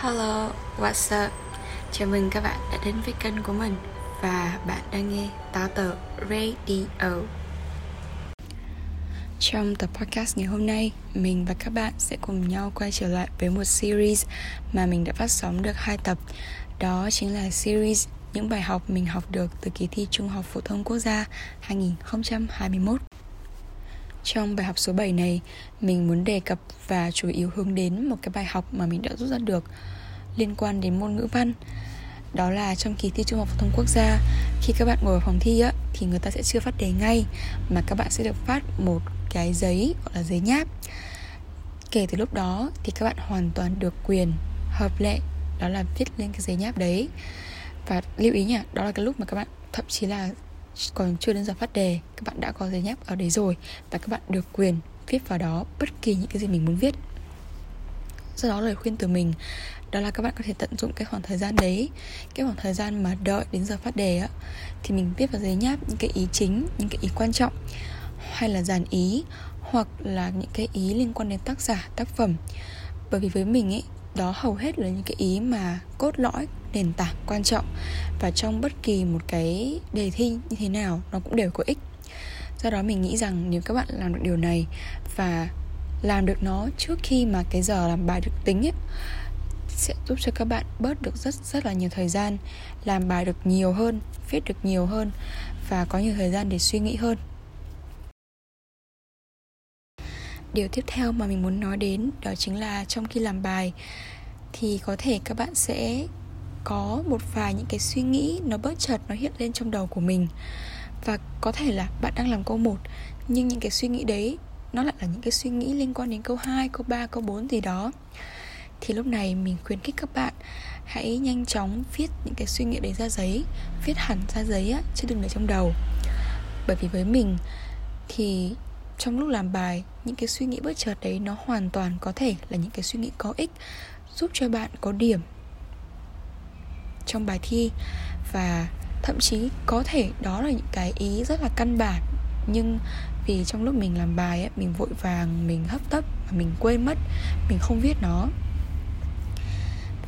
Hello, what's up? Chào mừng các bạn đã đến với kênh của mình và bạn đang nghe Táo Tờ Radio. Trong tập podcast ngày hôm nay, mình và các bạn sẽ cùng nhau quay trở lại với một series mà mình đã phát sóng được hai tập. Đó chính là series những bài học mình học được từ kỳ thi Trung học phổ thông quốc gia 2021. Trong bài học số 7 này, mình muốn đề cập và chủ yếu hướng đến một cái bài học mà mình đã rút ra được liên quan đến môn ngữ văn. Đó là trong kỳ thi Trung học phổ thông quốc gia, khi các bạn ngồi vào phòng thi á thì người ta sẽ chưa phát đề ngay mà các bạn sẽ được phát một cái giấy gọi là giấy nháp. Kể từ lúc đó thì các bạn hoàn toàn được quyền hợp lệ đó là viết lên cái giấy nháp đấy. Và lưu ý nhá, đó là cái lúc mà các bạn thậm chí là còn chưa đến giờ phát đề, các bạn đã có giấy nháp ở đấy rồi và các bạn được quyền viết vào đó bất kỳ những cái gì mình muốn viết. Do đó lời khuyên từ mình, đó là các bạn có thể tận dụng cái khoảng thời gian đấy, cái khoảng thời gian mà đợi đến giờ phát đề á, thì mình viết vào giấy nháp những cái ý chính, những cái ý quan trọng, hay là dàn ý, hoặc là những cái ý liên quan đến tác giả, tác phẩm. Bởi vì với mình ấy đó hầu hết là những cái ý mà cốt lõi, nền tảng quan trọng. Và trong bất kỳ một cái đề thi như thế nào, nó cũng đều có ích. Do đó mình nghĩ rằng nếu các bạn làm được điều này và làm được nó trước khi mà cái giờ làm bài được tính ấy, sẽ giúp cho các bạn bớt được rất rất là nhiều thời gian làm bài được nhiều hơn, viết được nhiều hơn và có nhiều thời gian để suy nghĩ hơn. Điều tiếp theo mà mình muốn nói đến đó chính là trong khi làm bài thì có thể các bạn sẽ có một vài những cái suy nghĩ nó bớt chợt nó hiện lên trong đầu của mình. Và có thể là bạn đang làm câu 1 nhưng những cái suy nghĩ đấy nó lại là những cái suy nghĩ liên quan đến câu 2, câu 3, câu 4 gì đó. Thì lúc này mình khuyến khích các bạn hãy nhanh chóng viết những cái suy nghĩ đấy ra giấy viết hẳn ra giấy á chứ đừng để trong đầu. Bởi vì với mình thì trong lúc làm bài những cái suy nghĩ bất chợt đấy nó hoàn toàn có thể là những cái suy nghĩ có ích giúp cho bạn có điểm trong bài thi. Và thậm chí có thể đó là những cái ý rất là căn bản nhưng vì trong lúc mình làm bài ấy, mình vội vàng mình hấp tấp và mình quên mất mình không viết nó.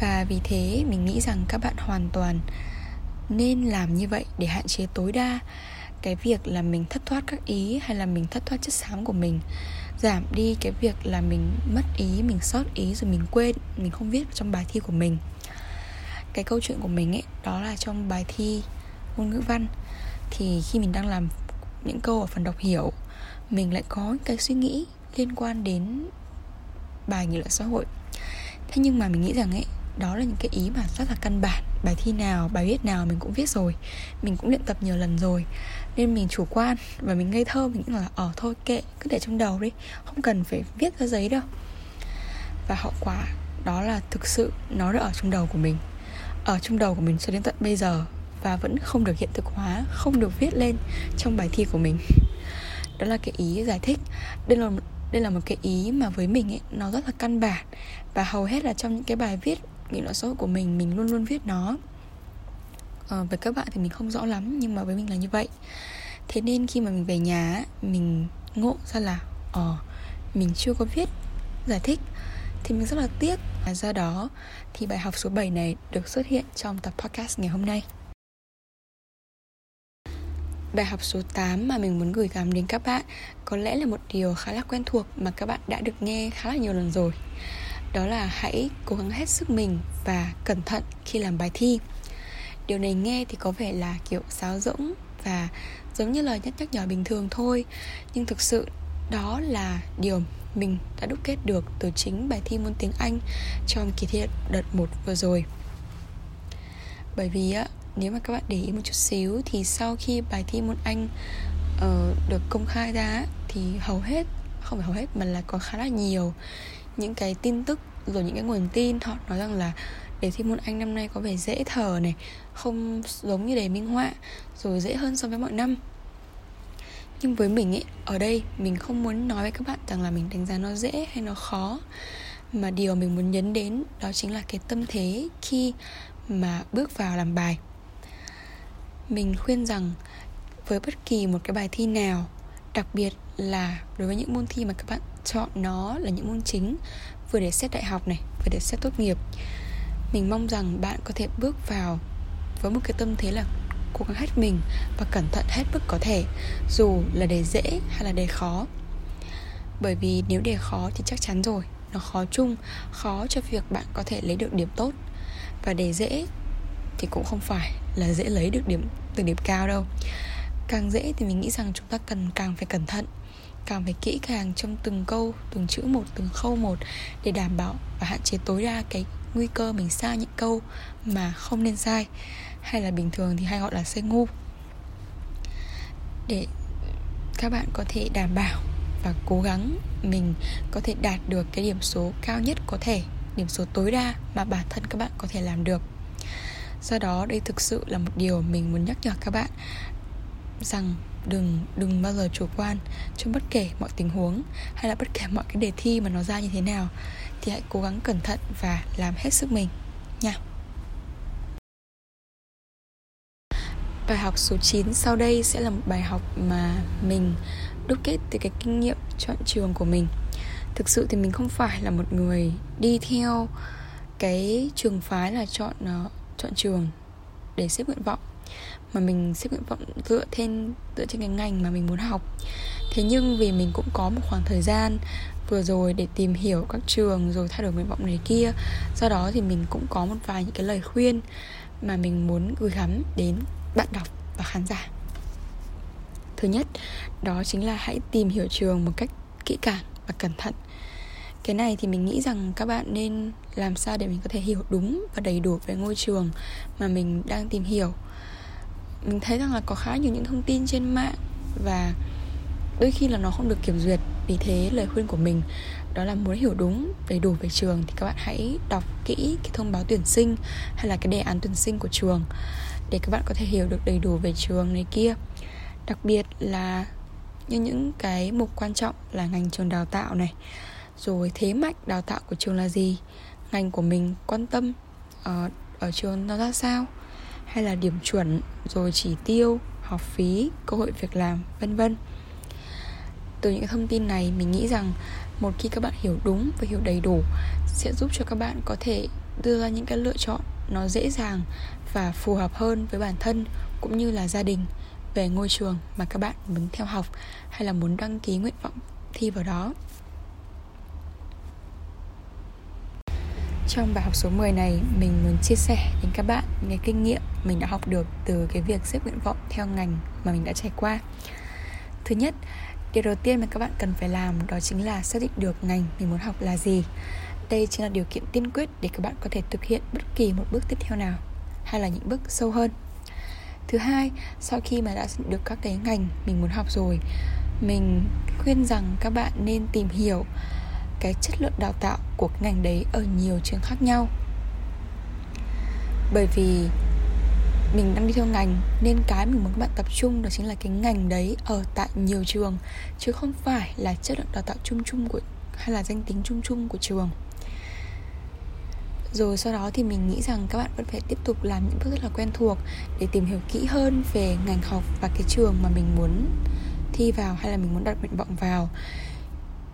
Và vì thế mình nghĩ rằng các bạn hoàn toàn nên làm như vậy để hạn chế tối đa cái việc là mình thất thoát các ý hay là mình thất thoát chất xám của mình, giảm đi cái việc là mình mất ý, mình sót ý rồi mình quên, mình không viết trong bài thi của mình. Cái câu chuyện của mình ấy, đó là trong bài thi ngôn ngữ văn. Thì khi mình đang làm những câu ở phần đọc hiểu, mình lại có cái suy nghĩ liên quan đến bài nghị luận xã hội. Thế nhưng mà mình nghĩ rằng ấy, đó là những cái ý mà rất là căn bản bài thi nào, bài viết nào mình cũng viết rồi. Mình cũng luyện tập nhiều lần rồi. Nên mình chủ quan và mình ngây thơ, mình nghĩ là ờ thôi kệ, cứ để trong đầu đi. Không cần phải viết ra giấy đâu. Và hậu quả đó là thực sự nó đã ở trong đầu của mình. Ở trong đầu của mình cho đến tận bây giờ và vẫn không được hiện thực hóa, không được viết lên trong bài thi của mình. Đó là cái ý giải thích. Đây là đây là một cái ý mà với mình ấy, nó rất là căn bản. Và hầu hết là trong những cái bài viết nghị luận xã hội của mình mình luôn luôn viết nó. Ờ, với các bạn thì mình không rõ lắm nhưng mà với mình là như vậy. Thế nên khi mà mình về nhà mình ngộ ra là ờ mình chưa có viết giải thích thì mình rất là tiếc. Và do đó thì bài học số 7 này được xuất hiện trong tập podcast ngày hôm nay. Bài học số 8 mà mình muốn gửi gắm đến các bạn có lẽ là một điều khá là quen thuộc mà các bạn đã được nghe khá là nhiều lần rồi. Đó là hãy cố gắng hết sức mình và cẩn thận khi làm bài thi. Điều này nghe thì có vẻ là kiểu sáo rỗng và giống như lời nhắc nhắc nhở bình thường thôi, nhưng thực sự đó là điều mình đã đúc kết được từ chính bài thi môn tiếng Anh trong kỳ thi đợt 1 vừa rồi. Bởi vì á, nếu mà các bạn để ý một chút xíu thì sau khi bài thi môn Anh uh, được công khai ra thì hầu hết không phải hầu hết mà là có khá là nhiều những cái tin tức rồi những cái nguồn tin họ nói rằng là đề thi môn Anh năm nay có vẻ dễ thở này, không giống như đề minh họa, rồi dễ hơn so với mọi năm. Nhưng với mình ấy, ở đây mình không muốn nói với các bạn rằng là mình đánh giá nó dễ hay nó khó. Mà điều mình muốn nhấn đến đó chính là cái tâm thế khi mà bước vào làm bài. Mình khuyên rằng với bất kỳ một cái bài thi nào, đặc biệt là đối với những môn thi mà các bạn chọn nó là những môn chính vừa để xét đại học này, vừa để xét tốt nghiệp. Mình mong rằng bạn có thể bước vào với một cái tâm thế là cố gắng hết mình và cẩn thận hết mức có thể, dù là đề dễ hay là đề khó. Bởi vì nếu đề khó thì chắc chắn rồi, nó khó chung, khó cho việc bạn có thể lấy được điểm tốt. Và đề dễ thì cũng không phải là dễ lấy được điểm từ điểm cao đâu. Càng dễ thì mình nghĩ rằng chúng ta cần càng phải cẩn thận càng phải kỹ càng trong từng câu, từng chữ một, từng khâu một để đảm bảo và hạn chế tối đa cái nguy cơ mình sai những câu mà không nên sai. Hay là bình thường thì hay gọi là sai ngu. Để các bạn có thể đảm bảo và cố gắng mình có thể đạt được cái điểm số cao nhất có thể, điểm số tối đa mà bản thân các bạn có thể làm được. Do đó đây thực sự là một điều mình muốn nhắc nhở các bạn rằng đừng đừng bao giờ chủ quan trong bất kể mọi tình huống hay là bất kể mọi cái đề thi mà nó ra như thế nào, thì hãy cố gắng cẩn thận và làm hết sức mình nha. Bài học số 9 sau đây sẽ là một bài học mà mình đúc kết từ cái kinh nghiệm chọn trường của mình. Thực sự thì mình không phải là một người đi theo cái trường phái là chọn ờ, chọn trường để xếp nguyện vọng mà mình xếp nguyện vọng dựa trên dựa trên cái ngành mà mình muốn học. Thế nhưng vì mình cũng có một khoảng thời gian vừa rồi để tìm hiểu các trường rồi thay đổi nguyện vọng này kia, do đó thì mình cũng có một vài những cái lời khuyên mà mình muốn gửi gắm đến bạn đọc và khán giả. Thứ nhất, đó chính là hãy tìm hiểu trường một cách kỹ càng và cẩn thận. Cái này thì mình nghĩ rằng các bạn nên làm sao để mình có thể hiểu đúng và đầy đủ về ngôi trường mà mình đang tìm hiểu mình thấy rằng là có khá nhiều những thông tin trên mạng và đôi khi là nó không được kiểm duyệt vì thế lời khuyên của mình đó là muốn hiểu đúng đầy đủ về trường thì các bạn hãy đọc kỹ cái thông báo tuyển sinh hay là cái đề án tuyển sinh của trường để các bạn có thể hiểu được đầy đủ về trường này kia. Đặc biệt là như những cái mục quan trọng là ngành trường đào tạo này. Rồi thế mạnh đào tạo của trường là gì? Ngành của mình quan tâm ở, ở trường nó ra sao? Hay là điểm chuẩn rồi chỉ tiêu, học phí, cơ hội việc làm, vân vân từ những thông tin này, mình nghĩ rằng một khi các bạn hiểu đúng và hiểu đầy đủ sẽ giúp cho các bạn có thể đưa ra những cái lựa chọn nó dễ dàng và phù hợp hơn với bản thân cũng như là gia đình về ngôi trường mà các bạn muốn theo học hay là muốn đăng ký nguyện vọng thi vào đó. Trong bài học số 10 này, mình muốn chia sẻ đến các bạn những cái kinh nghiệm mình đã học được từ cái việc xếp nguyện vọng theo ngành mà mình đã trải qua. Thứ nhất, điều đầu tiên mà các bạn cần phải làm đó chính là xác định được ngành mình muốn học là gì. Đây chính là điều kiện tiên quyết để các bạn có thể thực hiện bất kỳ một bước tiếp theo nào hay là những bước sâu hơn. Thứ hai, sau khi mà đã xác định được các cái ngành mình muốn học rồi, mình khuyên rằng các bạn nên tìm hiểu cái chất lượng đào tạo của ngành đấy ở nhiều trường khác nhau. Bởi vì mình đang đi theo ngành, nên cái mình muốn các bạn tập trung đó chính là cái ngành đấy ở tại nhiều trường, chứ không phải là chất lượng đào tạo chung chung của, hay là danh tính chung chung của trường. Rồi sau đó thì mình nghĩ rằng các bạn vẫn phải tiếp tục làm những bước rất là quen thuộc để tìm hiểu kỹ hơn về ngành học và cái trường mà mình muốn thi vào hay là mình muốn đặt nguyện vọng vào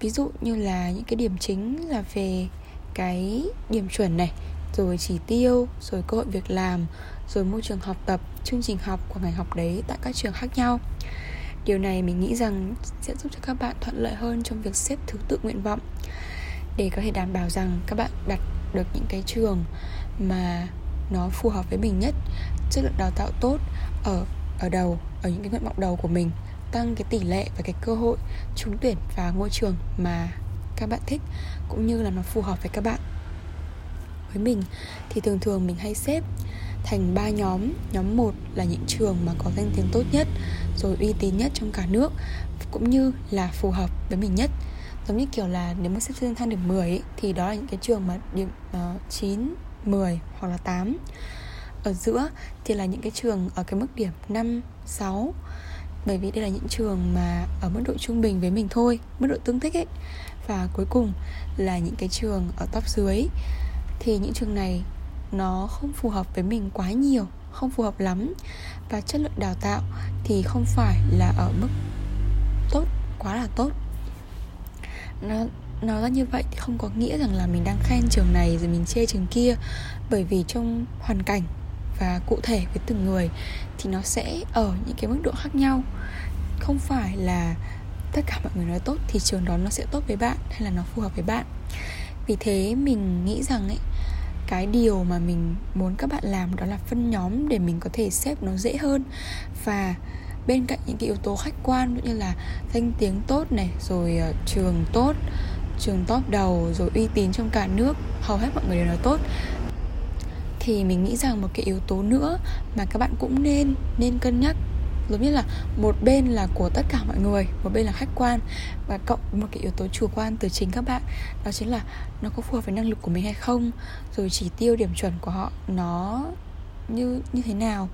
ví dụ như là những cái điểm chính là về cái điểm chuẩn này, rồi chỉ tiêu, rồi cơ hội việc làm, rồi môi trường học tập, chương trình học của ngành học đấy tại các trường khác nhau. Điều này mình nghĩ rằng sẽ giúp cho các bạn thuận lợi hơn trong việc xếp thứ tự nguyện vọng. Để có thể đảm bảo rằng các bạn đặt được những cái trường mà nó phù hợp với mình nhất, chất lượng đào tạo tốt ở ở đầu, ở những cái nguyện vọng đầu của mình tăng cái tỷ lệ và cái cơ hội trúng tuyển vào ngôi trường mà các bạn thích cũng như là nó phù hợp với các bạn. Với mình thì thường thường mình hay xếp thành ba nhóm. Nhóm 1 là những trường mà có danh tiếng tốt nhất rồi uy tín nhất trong cả nước cũng như là phù hợp với mình nhất. Giống như kiểu là nếu mà xếp trên thang điểm 10 ấy, thì đó là những cái trường mà điểm uh, 9, 10 hoặc là 8 ở giữa thì là những cái trường ở cái mức điểm 5, 6 bởi vì đây là những trường mà ở mức độ trung bình với mình thôi, mức độ tương thích ấy. Và cuối cùng là những cái trường ở top dưới. Thì những trường này nó không phù hợp với mình quá nhiều, không phù hợp lắm. Và chất lượng đào tạo thì không phải là ở mức tốt, quá là tốt. Nó nói ra như vậy thì không có nghĩa rằng là mình đang khen trường này rồi mình chê trường kia. Bởi vì trong hoàn cảnh và cụ thể với từng người thì nó sẽ ở những cái mức độ khác nhau. Không phải là tất cả mọi người nói tốt thì trường đó nó sẽ tốt với bạn hay là nó phù hợp với bạn. Vì thế mình nghĩ rằng ấy, cái điều mà mình muốn các bạn làm đó là phân nhóm để mình có thể xếp nó dễ hơn. Và bên cạnh những cái yếu tố khách quan như là danh tiếng tốt này, rồi ờ, trường tốt, trường top đầu, rồi uy tín trong cả nước, hầu hết mọi người đều nói tốt thì mình nghĩ rằng một cái yếu tố nữa mà các bạn cũng nên nên cân nhắc, giống như là một bên là của tất cả mọi người, một bên là khách quan và cộng một cái yếu tố chủ quan từ chính các bạn, đó chính là nó có phù hợp với năng lực của mình hay không, rồi chỉ tiêu điểm chuẩn của họ nó như như thế nào.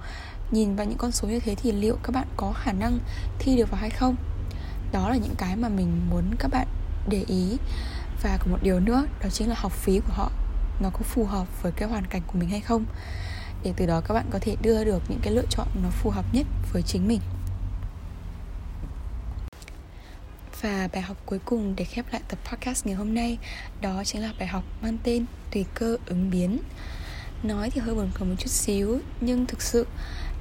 Nhìn vào những con số như thế thì liệu các bạn có khả năng thi được vào hay không? Đó là những cái mà mình muốn các bạn để ý. Và có một điều nữa, đó chính là học phí của họ nó có phù hợp với cái hoàn cảnh của mình hay không. Để từ đó các bạn có thể đưa được những cái lựa chọn nó phù hợp nhất với chính mình. Và bài học cuối cùng để khép lại tập podcast ngày hôm nay, đó chính là bài học mang tên tùy cơ ứng biến. Nói thì hơi buồn cười một chút xíu, nhưng thực sự,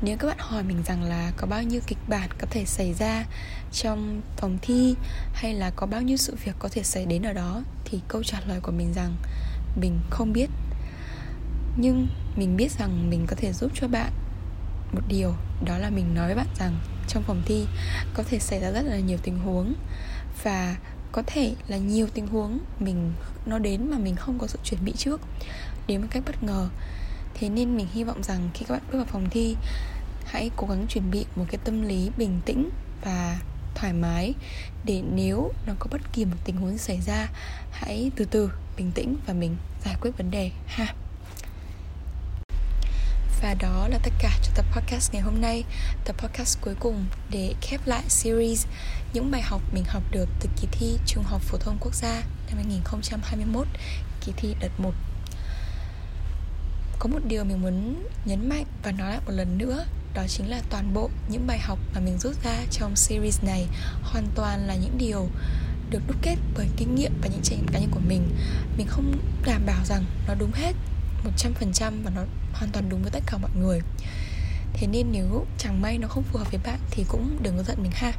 nếu các bạn hỏi mình rằng là có bao nhiêu kịch bản có thể xảy ra trong phòng thi, hay là có bao nhiêu sự việc có thể xảy đến ở đó, thì câu trả lời của mình rằng mình không biết. Nhưng mình biết rằng mình có thể giúp cho bạn một điều, đó là mình nói với bạn rằng trong phòng thi có thể xảy ra rất là nhiều tình huống và có thể là nhiều tình huống mình, nó đến mà mình không có sự chuẩn bị trước. Đến một cách bất ngờ, thế nên mình hy vọng rằng khi các bạn bước vào phòng thi, hãy cố gắng chuẩn bị một cái tâm lý bình tĩnh và thoải mái để nếu nó có bất kỳ một tình huống xảy ra, hãy từ từ, bình tĩnh và mình giải quyết vấn đề, ha. Và đó là tất cả cho tập podcast ngày hôm nay. Tập podcast cuối cùng để khép lại series Những bài học mình học được từ kỳ thi Trung học Phổ thông Quốc gia năm 2021 Kỳ thi đợt 1 Có một điều mình muốn nhấn mạnh và nói lại một lần nữa. Đó chính là toàn bộ những bài học mà mình rút ra trong series này. Hoàn toàn là những điều được đúc kết bởi kinh nghiệm và những trải nghiệm cá nhân của mình. Mình không đảm bảo rằng nó đúng hết 100% và nó hoàn toàn đúng với tất cả mọi người. Thế nên nếu chẳng may nó không phù hợp với bạn thì cũng đừng có giận mình ha.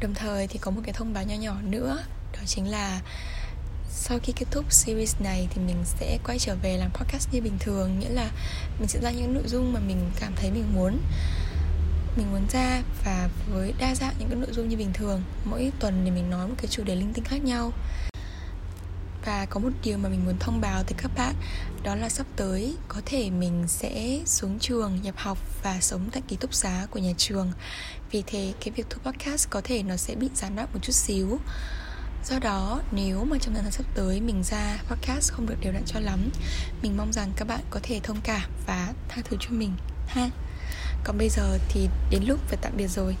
Đồng thời thì có một cái thông báo nho nhỏ nữa. Đó chính là sau khi kết thúc series này thì mình sẽ quay trở về làm podcast như bình thường, Nghĩa là mình sẽ ra những nội dung mà mình cảm thấy mình muốn mình muốn ra và với đa dạng những cái nội dung như bình thường. Mỗi tuần thì mình nói một cái chủ đề linh tinh khác nhau. Và có một điều mà mình muốn thông báo tới các bạn, đó là sắp tới có thể mình sẽ xuống trường, nhập học và sống tại ký túc xá của nhà trường. Vì thế cái việc thu podcast có thể nó sẽ bị gián đoạn một chút xíu. Do đó, nếu mà trong thời gian sắp tới mình ra podcast không được đều đặn cho lắm Mình mong rằng các bạn có thể thông cảm và tha thứ cho mình ha? Còn bây giờ thì đến lúc phải tạm biệt rồi.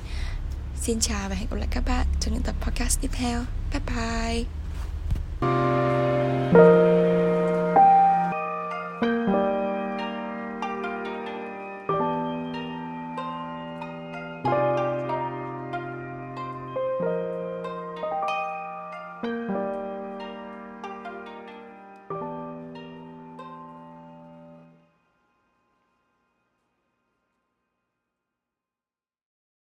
Xin chào và hẹn gặp lại các bạn trong những tập podcast tiếp theo. Bye bye!